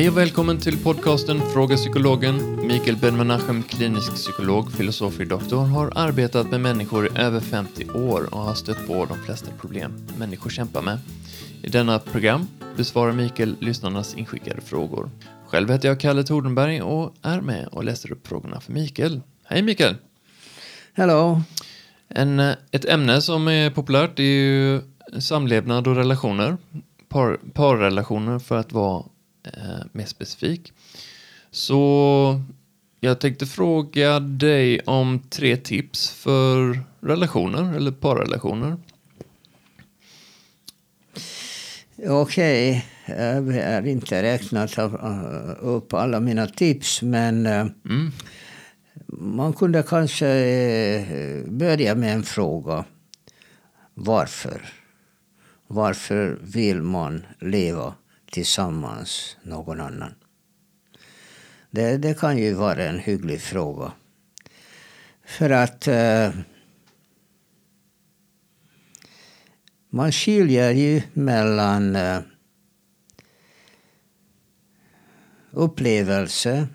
Hej och välkommen till podcasten Fråga Psykologen. Mikael Ben-Menachem, klinisk psykolog, filosofie doktor, har arbetat med människor i över 50 år och har stött på de flesta problem människor kämpar med. I denna program besvarar Mikael lyssnarnas inskickade frågor. Själv heter jag Kalle Tordenberg och är med och läser upp frågorna för Mikael. Hej Mikael! Hello! En, eh, ett ämne som är populärt är ju samlevnad och relationer. Par, parrelationer för att vara eh, mer specifik. Så jag tänkte fråga dig om tre tips för relationer eller parrelationer. Okej, jag har inte räknat upp alla mina tips men eh, Mm. man kunde kanske eh, börja med en fråga. Varför? Varför vill man leva tillsammans någon annan? Det, det kan ju vara en hygglig fråga. För att eh, man skiljer ju mellan eh, upplevelse,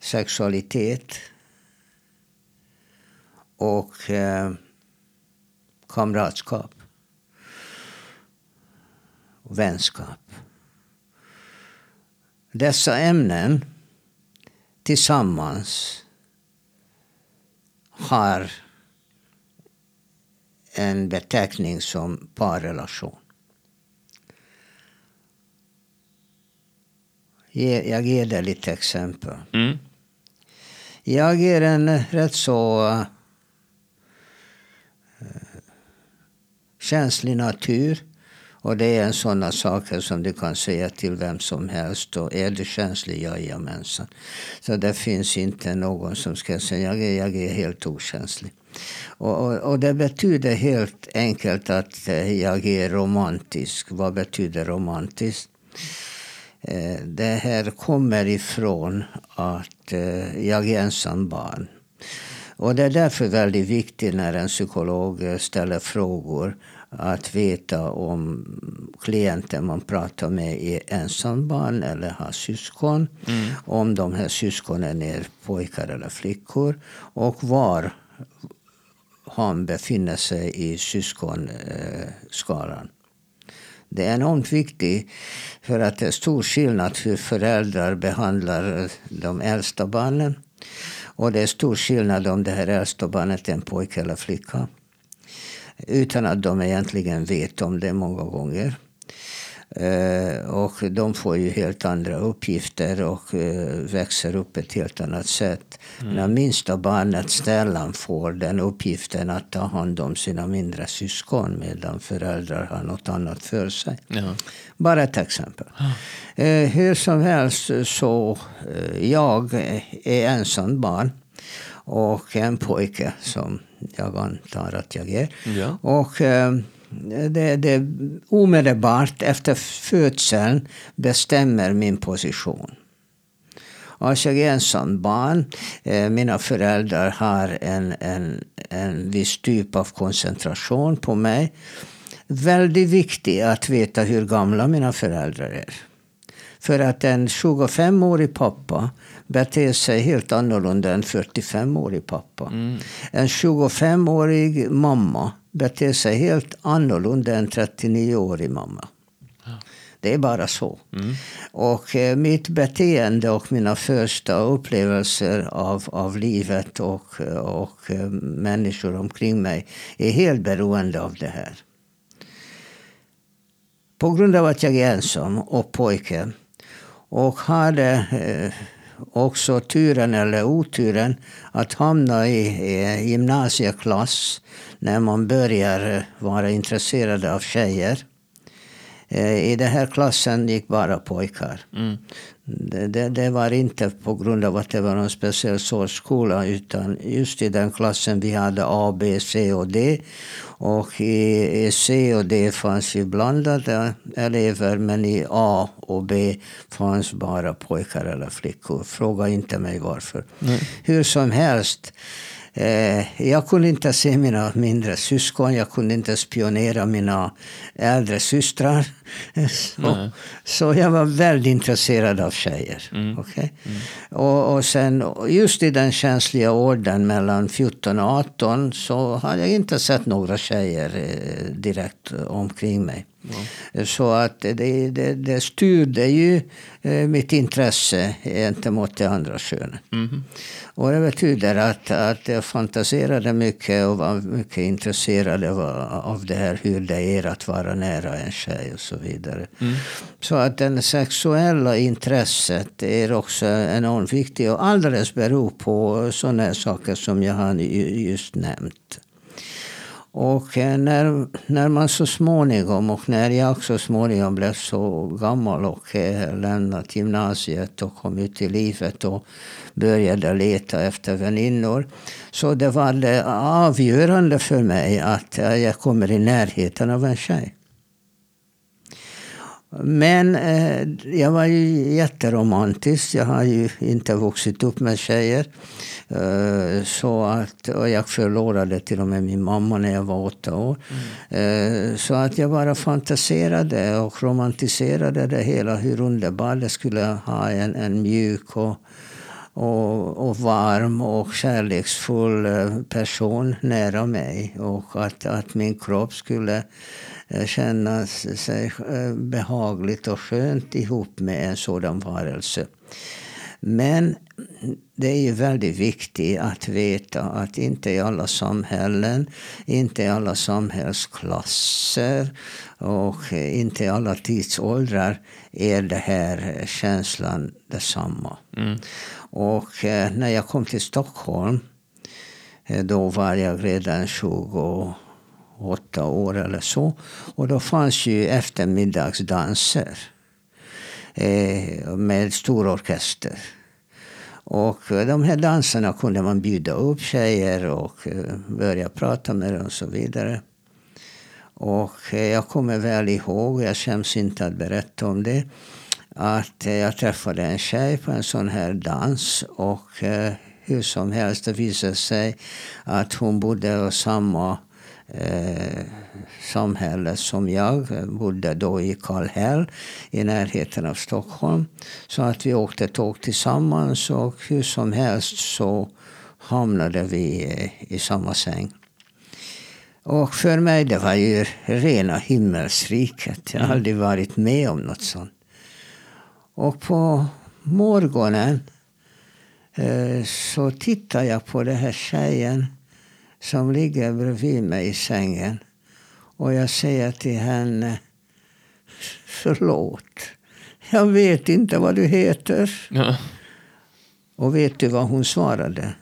sexualitet och eh, kamratskap. Och vänskap. Dessa ämnen tillsammans har en beteckning som parrelation. Jag ger dig lite exempel. Mm. Jag är en rätt så eh, känslig natur. Och det är sådana saker som du kan säga till vem som helst. Och är du känslig? Jajamensan. Så det finns inte någon som ska säga jag är, jag är helt okänslig. Och, och, och det betyder helt enkelt att eh, jag är romantisk. Vad betyder romantisk? Eh, det här kommer ifrån att eh, jag är ensam barn. Och det är därför väldigt viktigt när en psykolog ställer frågor att veta om klienten man pratar med är ensam barn eller har syskon. Om de här syskonen är pojkar eller flickor. Och var han befinner sig i syskonskaran. Det är enormt viktigt för att det är stor skillnad hur föräldrar behandlar de äldsta barnen. Och det är stor skillnad om det här äldsta barnet är en pojke eller flicka. Utan att de egentligen vet om det många gånger. Eh, och de får ju helt andra uppgifter och eh, växer upp ett helt annat sätt. När minsta barnet Stellan får den uppgiften att ta hand om sina mindre syskon medan föräldrar har något annat för sig. Ja. Bara ett exempel. Eh, hur som helst så jag är ensam barn och en pojke som jag antar att jag är. Ja. Och eh, det, det omedelbart efter födseln bestämmer min position. Alltså jag är ensam barn. Eh, Mina föräldrar har en, en, en viss typ av koncentration på mig. Väldigt viktigt att veta hur gamla mina föräldrar är. För att en 25-årig pappa beter sig helt annorlunda än en 45-årig pappa. En 25-årig mamma beter sig helt annorlunda än en 39-årig mamma. Det är bara så. Och eh, mitt beteende och mina första upplevelser av, av livet och, och eh, människor omkring mig är helt beroende av det här. På grund av att jag är ensam och pojke och hade eh, också turen eller oturen att hamna i, i gymnasieklass när man börjar vara intresserad av tjejer. Eh, I den här klassen gick bara pojkar. Mm. Det, det, det var inte på grund av att det var någon speciell sorts skola utan just i den klassen vi hade A, B, C och D. Och i, i C och D fanns ju blandade elever men i A och B fanns bara pojkar eller flickor. Fråga inte mig varför. Hur som helst. Eh, jag kunde inte se mina mindre syskon, jag kunde inte spionera mina äldre systrar. Så, så jag var väldigt intresserad av tjejer. Mm. Okay? Och, och sen just i den känsliga åldern mellan 14 och 18 så hade jag inte sett några tjejer eh, direkt omkring mig. Så att det, det, det styrde ju eh, mitt intresse gentemot det andra könet. Mhm. Och det betyder att, att jag fantiserade mycket och var mycket intresserad av, av det här hur det är att vara nära en tjej och så vidare. Så att det sexuella intresset är också enormt viktigt och alldeles beror på sådana saker som jag har ju- just nämnt. Och eh, när, när man så småningom, och när jag så småningom blev så gammal och eh, lämnat gymnasiet och kom ut i livet och började leta efter väninnor. Så det var det avgörande för mig att eh, jag kommer i närheten av en tjej. Men eh, jag var ju jätteromantisk. Jag har ju inte vuxit upp med tjejer. Eh, så att, och jag förlorade till och med min mamma när jag var åtta år. Eh, så att jag bara fantiserade och romantiserade det hela. Hur underbart det skulle ha en, en mjuk och, och, och varm och kärleksfull eh, person nära mig. Och att, att min kropp skulle känna sig eh, behagligt och skönt ihop med en sådan varelse. Men det är ju väldigt viktigt att veta att inte i alla samhällen, inte i alla samhällsklasser och inte i alla tidsåldrar är det här känslan detsamma. Mm. Och eh, när jag kom till Stockholm, eh, då var jag redan 28 år eller så. Och då fanns ju eftermiddagsdanser eh, med stor orkester. Och eh, de här danserna kunde man bjuda upp tjejer och eh, börja prata med dem och så vidare. Och eh, jag kommer väl ihåg, jag skäms inte att berätta om det, att eh, jag träffade en tjej på en sån här dans och eh, hur som helst det visade sig att hon bodde i samma eh, samhälle som jag. Jag bodde då i Kallhäll i närheten av Stockholm. Så att vi åkte tåg tillsammans och hur som helst så hamnade vi eh, i samma säng. Och för mig det var ju rena himmelsriket. Jag har aldrig varit med om något sånt. Och på morgonen eh, så tittar jag på den här tjejen som ligger bredvid mig i sängen. Och jag säger till henne, förlåt, jag vet inte vad du heter. Ja. Och vet du vad hon svarade?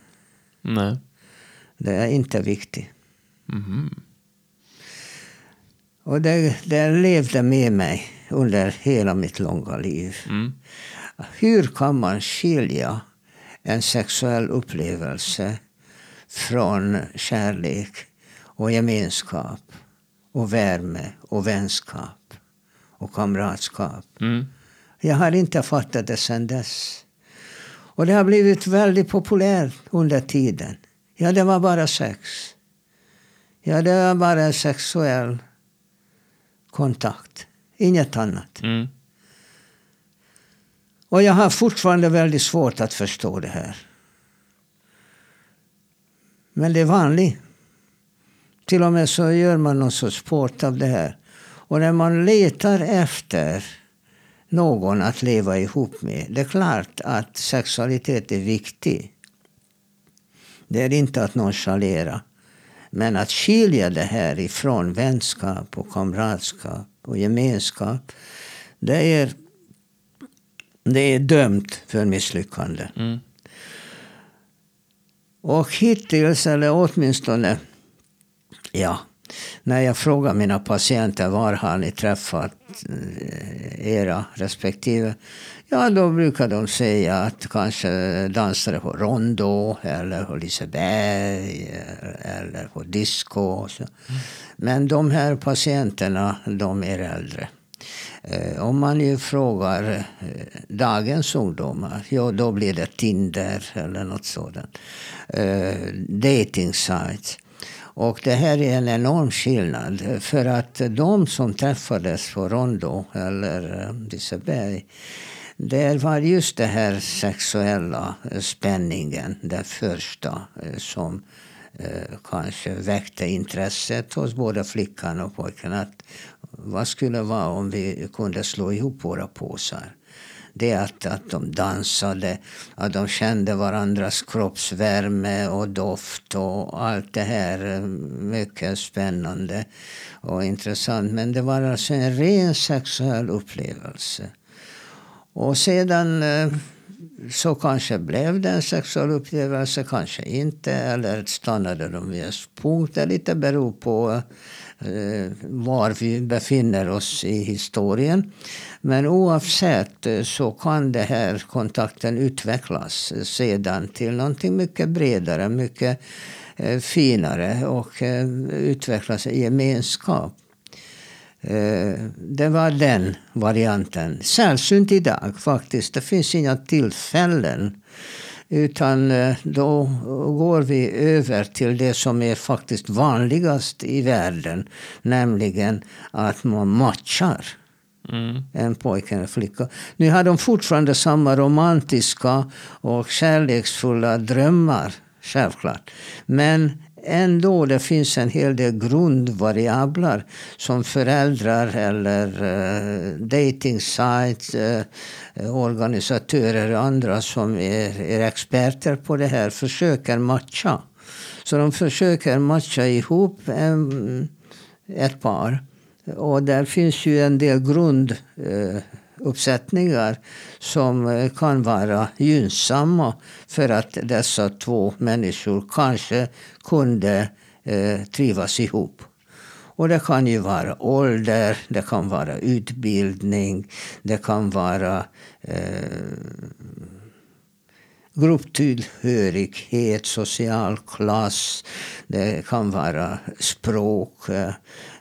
Nej. Det är inte viktigt. Mhm. Och det, det levde med mig under hela mitt långa liv. Mm. Hur kan man skilja en sexuell upplevelse från kärlek och gemenskap och värme och vänskap och kamratskap? Mm. Jag har inte fattat det sedan dess. Och det har blivit väldigt populärt under tiden. Ja, det var bara sex. Ja, det var bara en sexuell kontakt. Inget annat. Mm. Och jag har fortfarande väldigt svårt att förstå det här. Men det är vanligt. Till och med så gör man någon sorts sport av det här. Och när man letar efter någon att leva ihop med. Det är klart att sexualitet är viktig. Det är inte att nonchalera. Men att skilja det här ifrån vänskap och kamratskap och gemenskap. Det är, det är dömt för misslyckande. Mm. Och hittills, eller åtminstone, ja, när jag frågar mina patienter var har ni träffat eh, era respektive, ja då brukar de säga att kanske dansade på Rondo eller på Liseberg eller på disco. Och så. Men de här patienterna, de är äldre. Eh, om man ju frågar eh, dagens ungdomar, ja då blir det Tinder eller något sådant. Eh, dating sites. Och det här är en enorm skillnad. För att de som träffades på Rondo eller eh, Liseberg där var just den här sexuella spänningen, det första eh, som eh, Eh, kanske väckte intresset hos både flickan och pojken. Att vad skulle det vara om vi kunde slå ihop våra påsar? Det att, att de dansade, att de kände varandras kroppsvärme och doft och allt det här. Eh, mycket spännande och intressant. Men det var alltså en ren sexuell upplevelse. Och sedan eh, så kanske blev det en sexuell upplevelse, kanske inte. Eller stannade de vid en punkt. Det lite beror på eh, var vi befinner oss i historien. Men oavsett eh, så kan den här kontakten utvecklas sedan till någonting mycket bredare, mycket eh, finare och eh, utvecklas i gemenskap. Eh, det var den varianten. Sällsynt idag faktiskt. Det finns inga tillfällen. Utan eh, då går vi över till det som är faktiskt vanligast i världen. Nämligen att man matchar. Mm. En pojke och en flicka. Nu har de fortfarande samma romantiska och kärleksfulla drömmar. Självklart. Men ändå det finns en hel del grundvariabler som föräldrar eller uh, dating sites, uh, organisatörer och andra som är, är experter på det här försöker matcha. Så de försöker matcha ihop en, ett par. Och där finns ju en del grund... Uh, uppsättningar som eh, kan vara gynnsamma för att dessa två människor kanske kunde eh, trivas ihop. Och det kan ju vara ålder, det kan vara utbildning, det kan vara eh, grupptillhörighet, social klass, det kan vara språk, eh,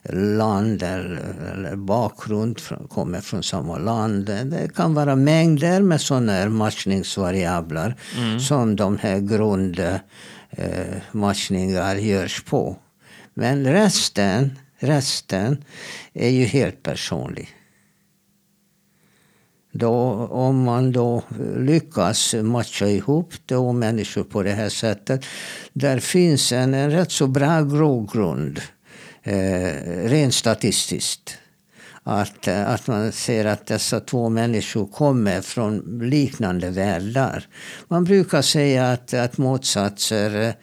land eller, bakgrund, kommer från samma land. Det kan vara mängder med sådana här matchningsvariabler mm. som de här grundmatchningar eh, görs på. Men resten, resten är ju helt personlig. Då, om man då lyckas matcha ihop två människor på det här sättet. Där finns en, en rätt så bra grogrund rent statistiskt. Att, eh, att man ser att dessa två människor kommer från liknande världar. Man brukar säga att, att motsatser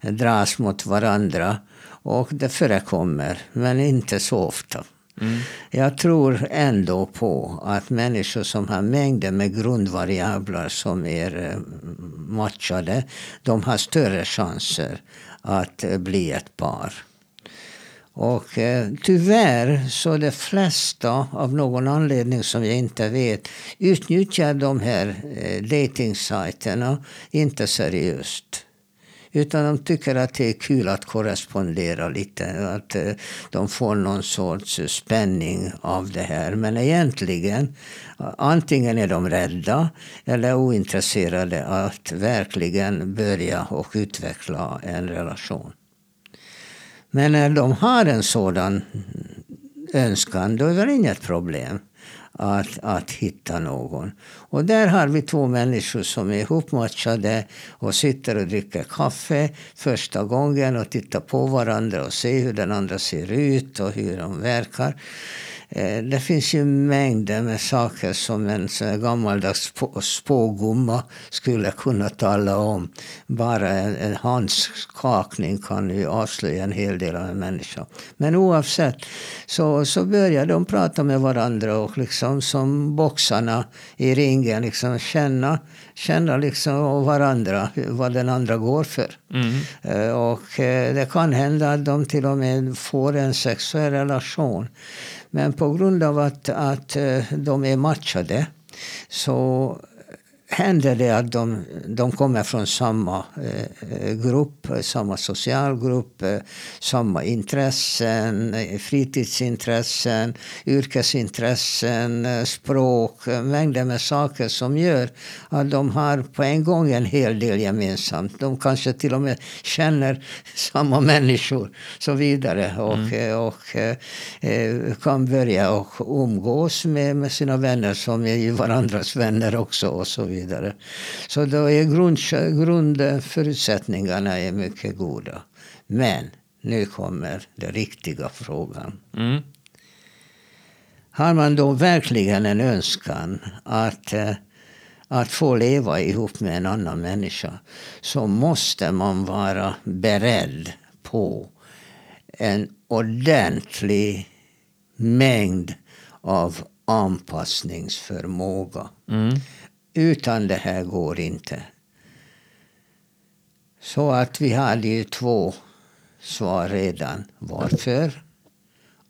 eh, dras mot varandra. Och det förekommer, men inte så ofta. Mm. Jag tror ändå på att människor som har mängder med grundvariabler som är eh, matchade, de har större chanser att bli ett par. Och eh, tyvärr så de flesta, av någon anledning som jag inte vet, utnyttjar de här eh, datingsajterna inte seriöst. Utan de tycker att det är kul att korrespondera lite. Att eh, de får någon sorts eh, spänning av det här. Men egentligen, antingen är de rädda eller ointresserade att verkligen börja och utveckla en relation. Men när de har en sådan önskan, då är det inget problem att, att hitta någon. Och där har vi två människor som är ihopmatchade och sitter och dricker kaffe första gången och tittar på varandra och ser hur den andra ser ut och hur de verkar. Eh, det finns ju mängder med saker som en gammaldags spågumma skulle kunna tala om. Bara en, en handskakning kan ju avslöja en hel del av en människa. Men oavsett så, så börjar de prata med varandra och liksom som boxarna i ringen liksom känna, känna liksom varandra, vad den andra går för. Mm. Eh, och eh, det kan hända att de till och med får en sexuell relation. Men på grund av att, att eh, de är matchade så händer det att de, de kommer från samma eh, grupp, samma socialgrupp, eh, samma intressen, eh, fritidsintressen, yrkesintressen, eh, språk, eh, mängder med saker som gör att de har på en gång en hel del gemensamt. De kanske till och med känner samma människor så vidare och, mm. och eh, kan börja och umgås med, med sina vänner som är varandras vänner också och så vidare vidare. Så då är grund, grundförutsättningarna är mycket goda. Men nu kommer den riktiga frågan. Mm. Har man då verkligen en önskan att, eh, att få leva ihop med en annan människa så måste man vara beredd på en ordentlig mängd av anpassningsförmåga. Mm. Utan det här går inte. Så att vi hade ju två svar redan. Varför?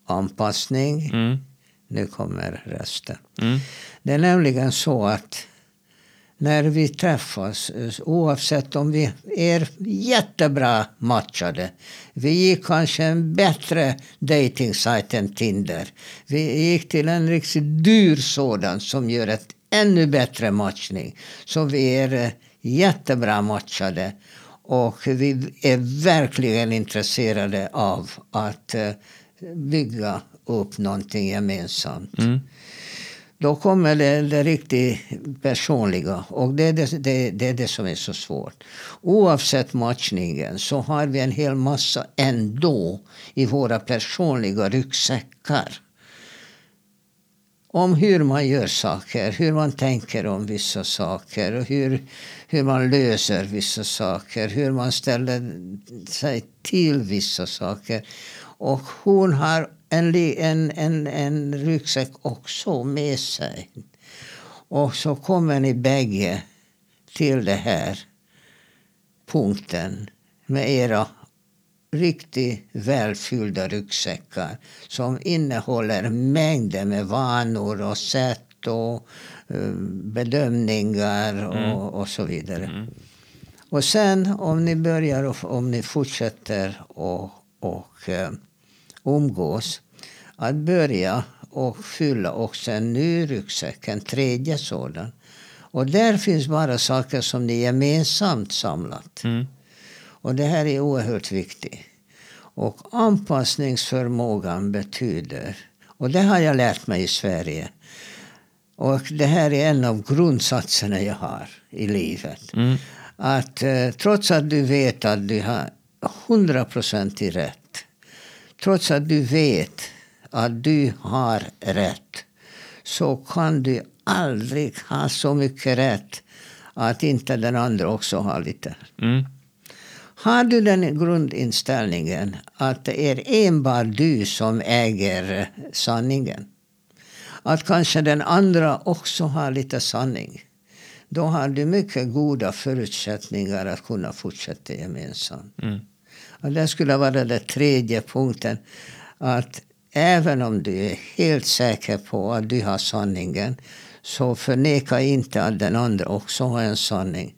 Anpassning. Mm. Nu kommer resten. Mm. Det är nämligen så att när vi träffas, oavsett om vi är jättebra matchade. Vi gick kanske en bättre dating än Tinder. Vi gick till en riktigt dyr sådan som gör ett ännu bättre matchning. Så vi är eh, jättebra matchade. Och vi är verkligen intresserade av att eh, bygga upp någonting gemensamt. Mm. Då kommer det, det riktigt personliga och det är det, det, det är det som är så svårt. Oavsett matchningen så har vi en hel massa ändå i våra personliga ryggsäckar om hur man gör saker, hur man tänker om vissa saker och hur, hur man löser vissa saker, hur man ställer sig till vissa saker. Och hon har en, en, en, en ryggsäck också med sig. Och så kommer ni bägge till den här punkten med era riktigt välfyllda ryggsäckar som innehåller mängder med vanor och sätt och uh, bedömningar och, mm. och så vidare. Mm. Och sen om ni börjar och om ni fortsätter och, och uh, umgås att börja och fylla också en ny ryggsäck, en tredje sådan. Och där finns bara saker som ni gemensamt samlat. Mm. Och det här är oerhört viktigt. Och anpassningsförmågan betyder, och det har jag lärt mig i Sverige, och det här är en av grundsatserna jag har i livet. Mm. Att eh, trots att du vet att du har 100 procent i rätt, trots att du vet att du har rätt, så kan du aldrig ha så mycket rätt att inte den andra också har lite. Mm. Har du den grundinställningen att det är enbart du som äger sanningen. Att kanske den andra också har lite sanning. Då har du mycket goda förutsättningar att kunna fortsätta gemensamt. Mm. Och det skulle vara den tredje punkten. Att även om du är helt säker på att du har sanningen så förneka inte att den andra också har en sanning.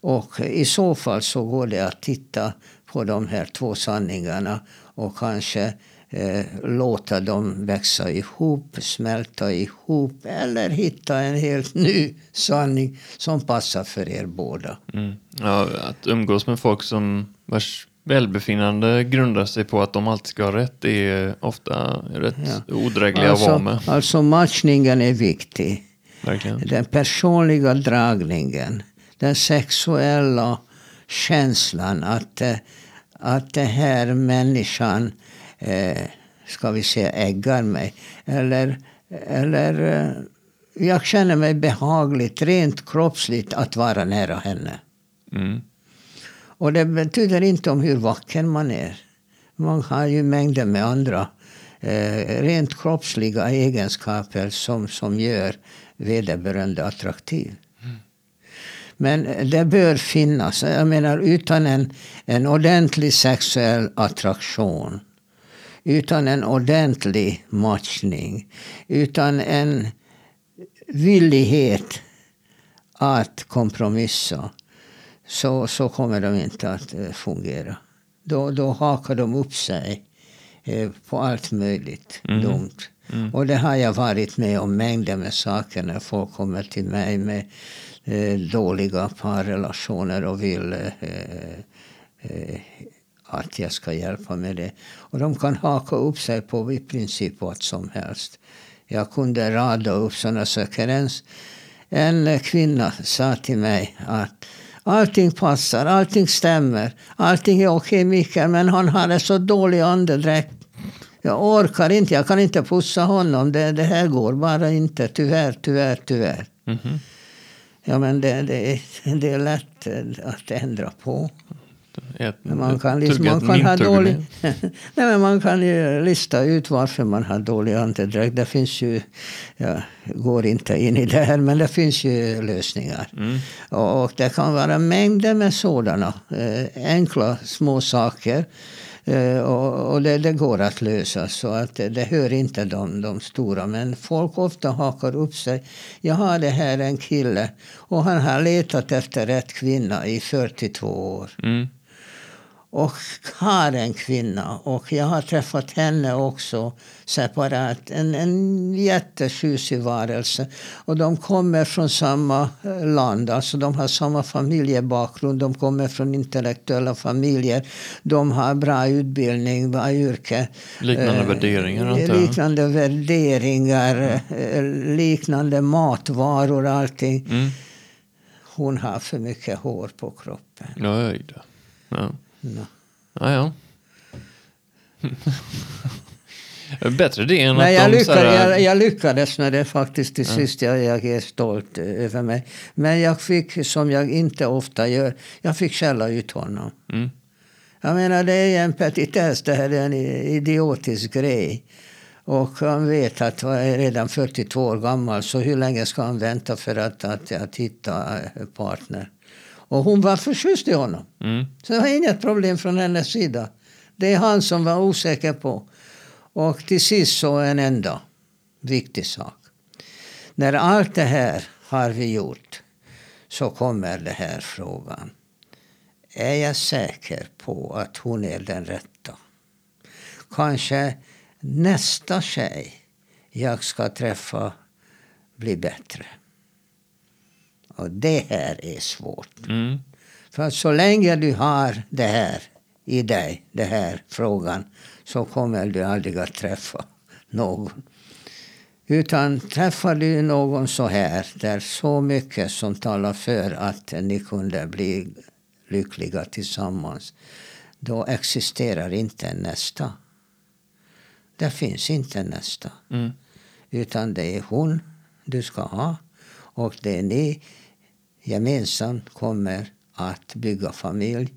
Och i så fall så går det att titta på de här två sanningarna och kanske eh, låta dem växa ihop, smälta ihop eller hitta en helt ny sanning som passar för er båda. Mm. Ja, att umgås med folk som vars välbefinnande grundar sig på att de alltid ska ha rätt är ofta rätt ja. odrägliga alltså, att vara med. Alltså matchningen är viktig. Verkligen. Den personliga dragningen den sexuella känslan att, eh, att den här människan, eh, ska vi säga, äggar mig. Eller, eller eh, jag känner mig behagligt, rent kroppsligt, att vara nära henne. Mm. Och det betyder inte om hur vacker man är. Man har ju mängder med andra eh, rent kroppsliga egenskaper som, som gör vederbörande attraktiv. Men det bör finnas. Jag menar utan en, en ordentlig sexuell attraktion. Utan en ordentlig matchning. Utan en villighet att kompromissa så, så kommer de inte att eh, fungera. Då, då hakar de upp sig eh, på allt möjligt Mm. dumt. Mm. Och det har jag varit med om mängder med saker när folk kommer till mig med Eh, dåliga parrelationer och vill eh, eh, att jag ska hjälpa med det. Och de kan haka upp sig på i princip vad som helst. Jag kunde rada upp sådana saker. En, en kvinna sa till mig att allting passar, allting stämmer, allting är okej Mikael, men han har en så dålig andedräkt. Jag orkar inte, jag kan inte pussa honom. Det, det här går bara inte. Tyvärr, tyvärr, tyvärr. Mhm. Ja, men det, det, är, det är lätt eh, att ändra på. Ett, man kan, liksom, man kan ha dålig... Nej, men man kan ju lista ut varför man har dålig andedräkt. Det finns ju... Jag går inte in i det här, men det finns ju lösningar. Mm. Och, och det kan vara mängder med sådana eh, enkla små saker. Eh, och det, det går att lösa. Så att det, det hör inte de, de stora. Men folk ofta hakar upp sig. Jag har det här en kille och han har letat efter rätt kvinna i 42 år Mm och har en kvinna. Och jag har träffat henne också separat. En, en jättetjusig varelse. Och de kommer från samma eh, land. Alltså de har samma familjebakgrund. De kommer från intellektuella familjer. De har bra utbildning, bra yrke. Liknande Eh, värderingar antar jag. Liknande värderingar, eh, liknande matvaror, allting. Mm. Hon har för mycket hår på kroppen. Oj då. Ja. Ja. Ja, ja. Bättre det än Men att jag, de lyckades, här- jag, jag lyckades med det faktiskt till sist. Jag, jag är stolt över mig. Men jag fick, som jag inte ofta gör, jag fick skälla ut honom. Mm. Jag menar, det är en petitess, det här är en idiotisk grej. Och han vet att jag är redan 42 år gammal, så hur länge ska han vänta för att, att, att hitta eh, partner? Och hon var förtjust i honom. Mm. Så det var inget problem från hennes sida. Det är han som var osäker på. Och till sist så en enda viktig sak. När allt det här har vi gjort så kommer den här frågan. Är jag säker på att hon är den rätta? Kanske nästa tjej jag ska träffa blir bättre. Och det här är svårt. Mm. För så länge du har det här i dig, den här frågan, så kommer du aldrig att träffa någon. Utan träffar du någon så här, där så mycket som talar för att ni kunde bli lyckliga tillsammans, då existerar inte nästa. Det finns inte nästa. Mm. Utan det är hon du ska ha. Och det är ni gemensamt kommer att bygga familj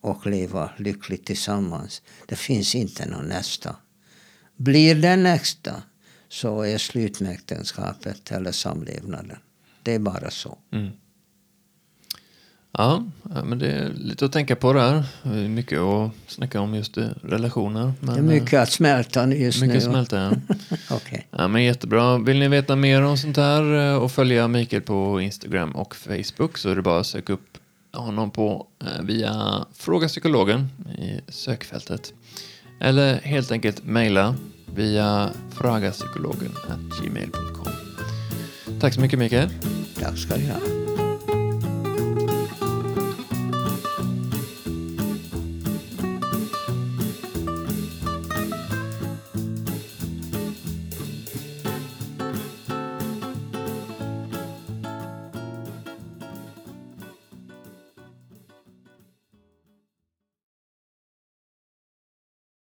och leva lyckligt tillsammans. Det finns inte någon nästa. Blir det nästa så är slutmäktenskapet eller samlevnaden. Det är bara så. Mm. Ja, men det är lite att tänka på där. Det är mycket att snacka om just det, relationer. Men, Det är mycket att smälta just mycket nu. smälta. Ja. Okej. ja, men jättebra. Vill ni veta mer om sånt här eh, och följa Mikael på Instagram och Facebook så är det bara att söka upp honom på eh, via Fråga Psykologen i sökfältet. Eller helt enkelt mejla via fragapsykologen.gmail.com. Tack så mycket Mikael. Tack ska du ha.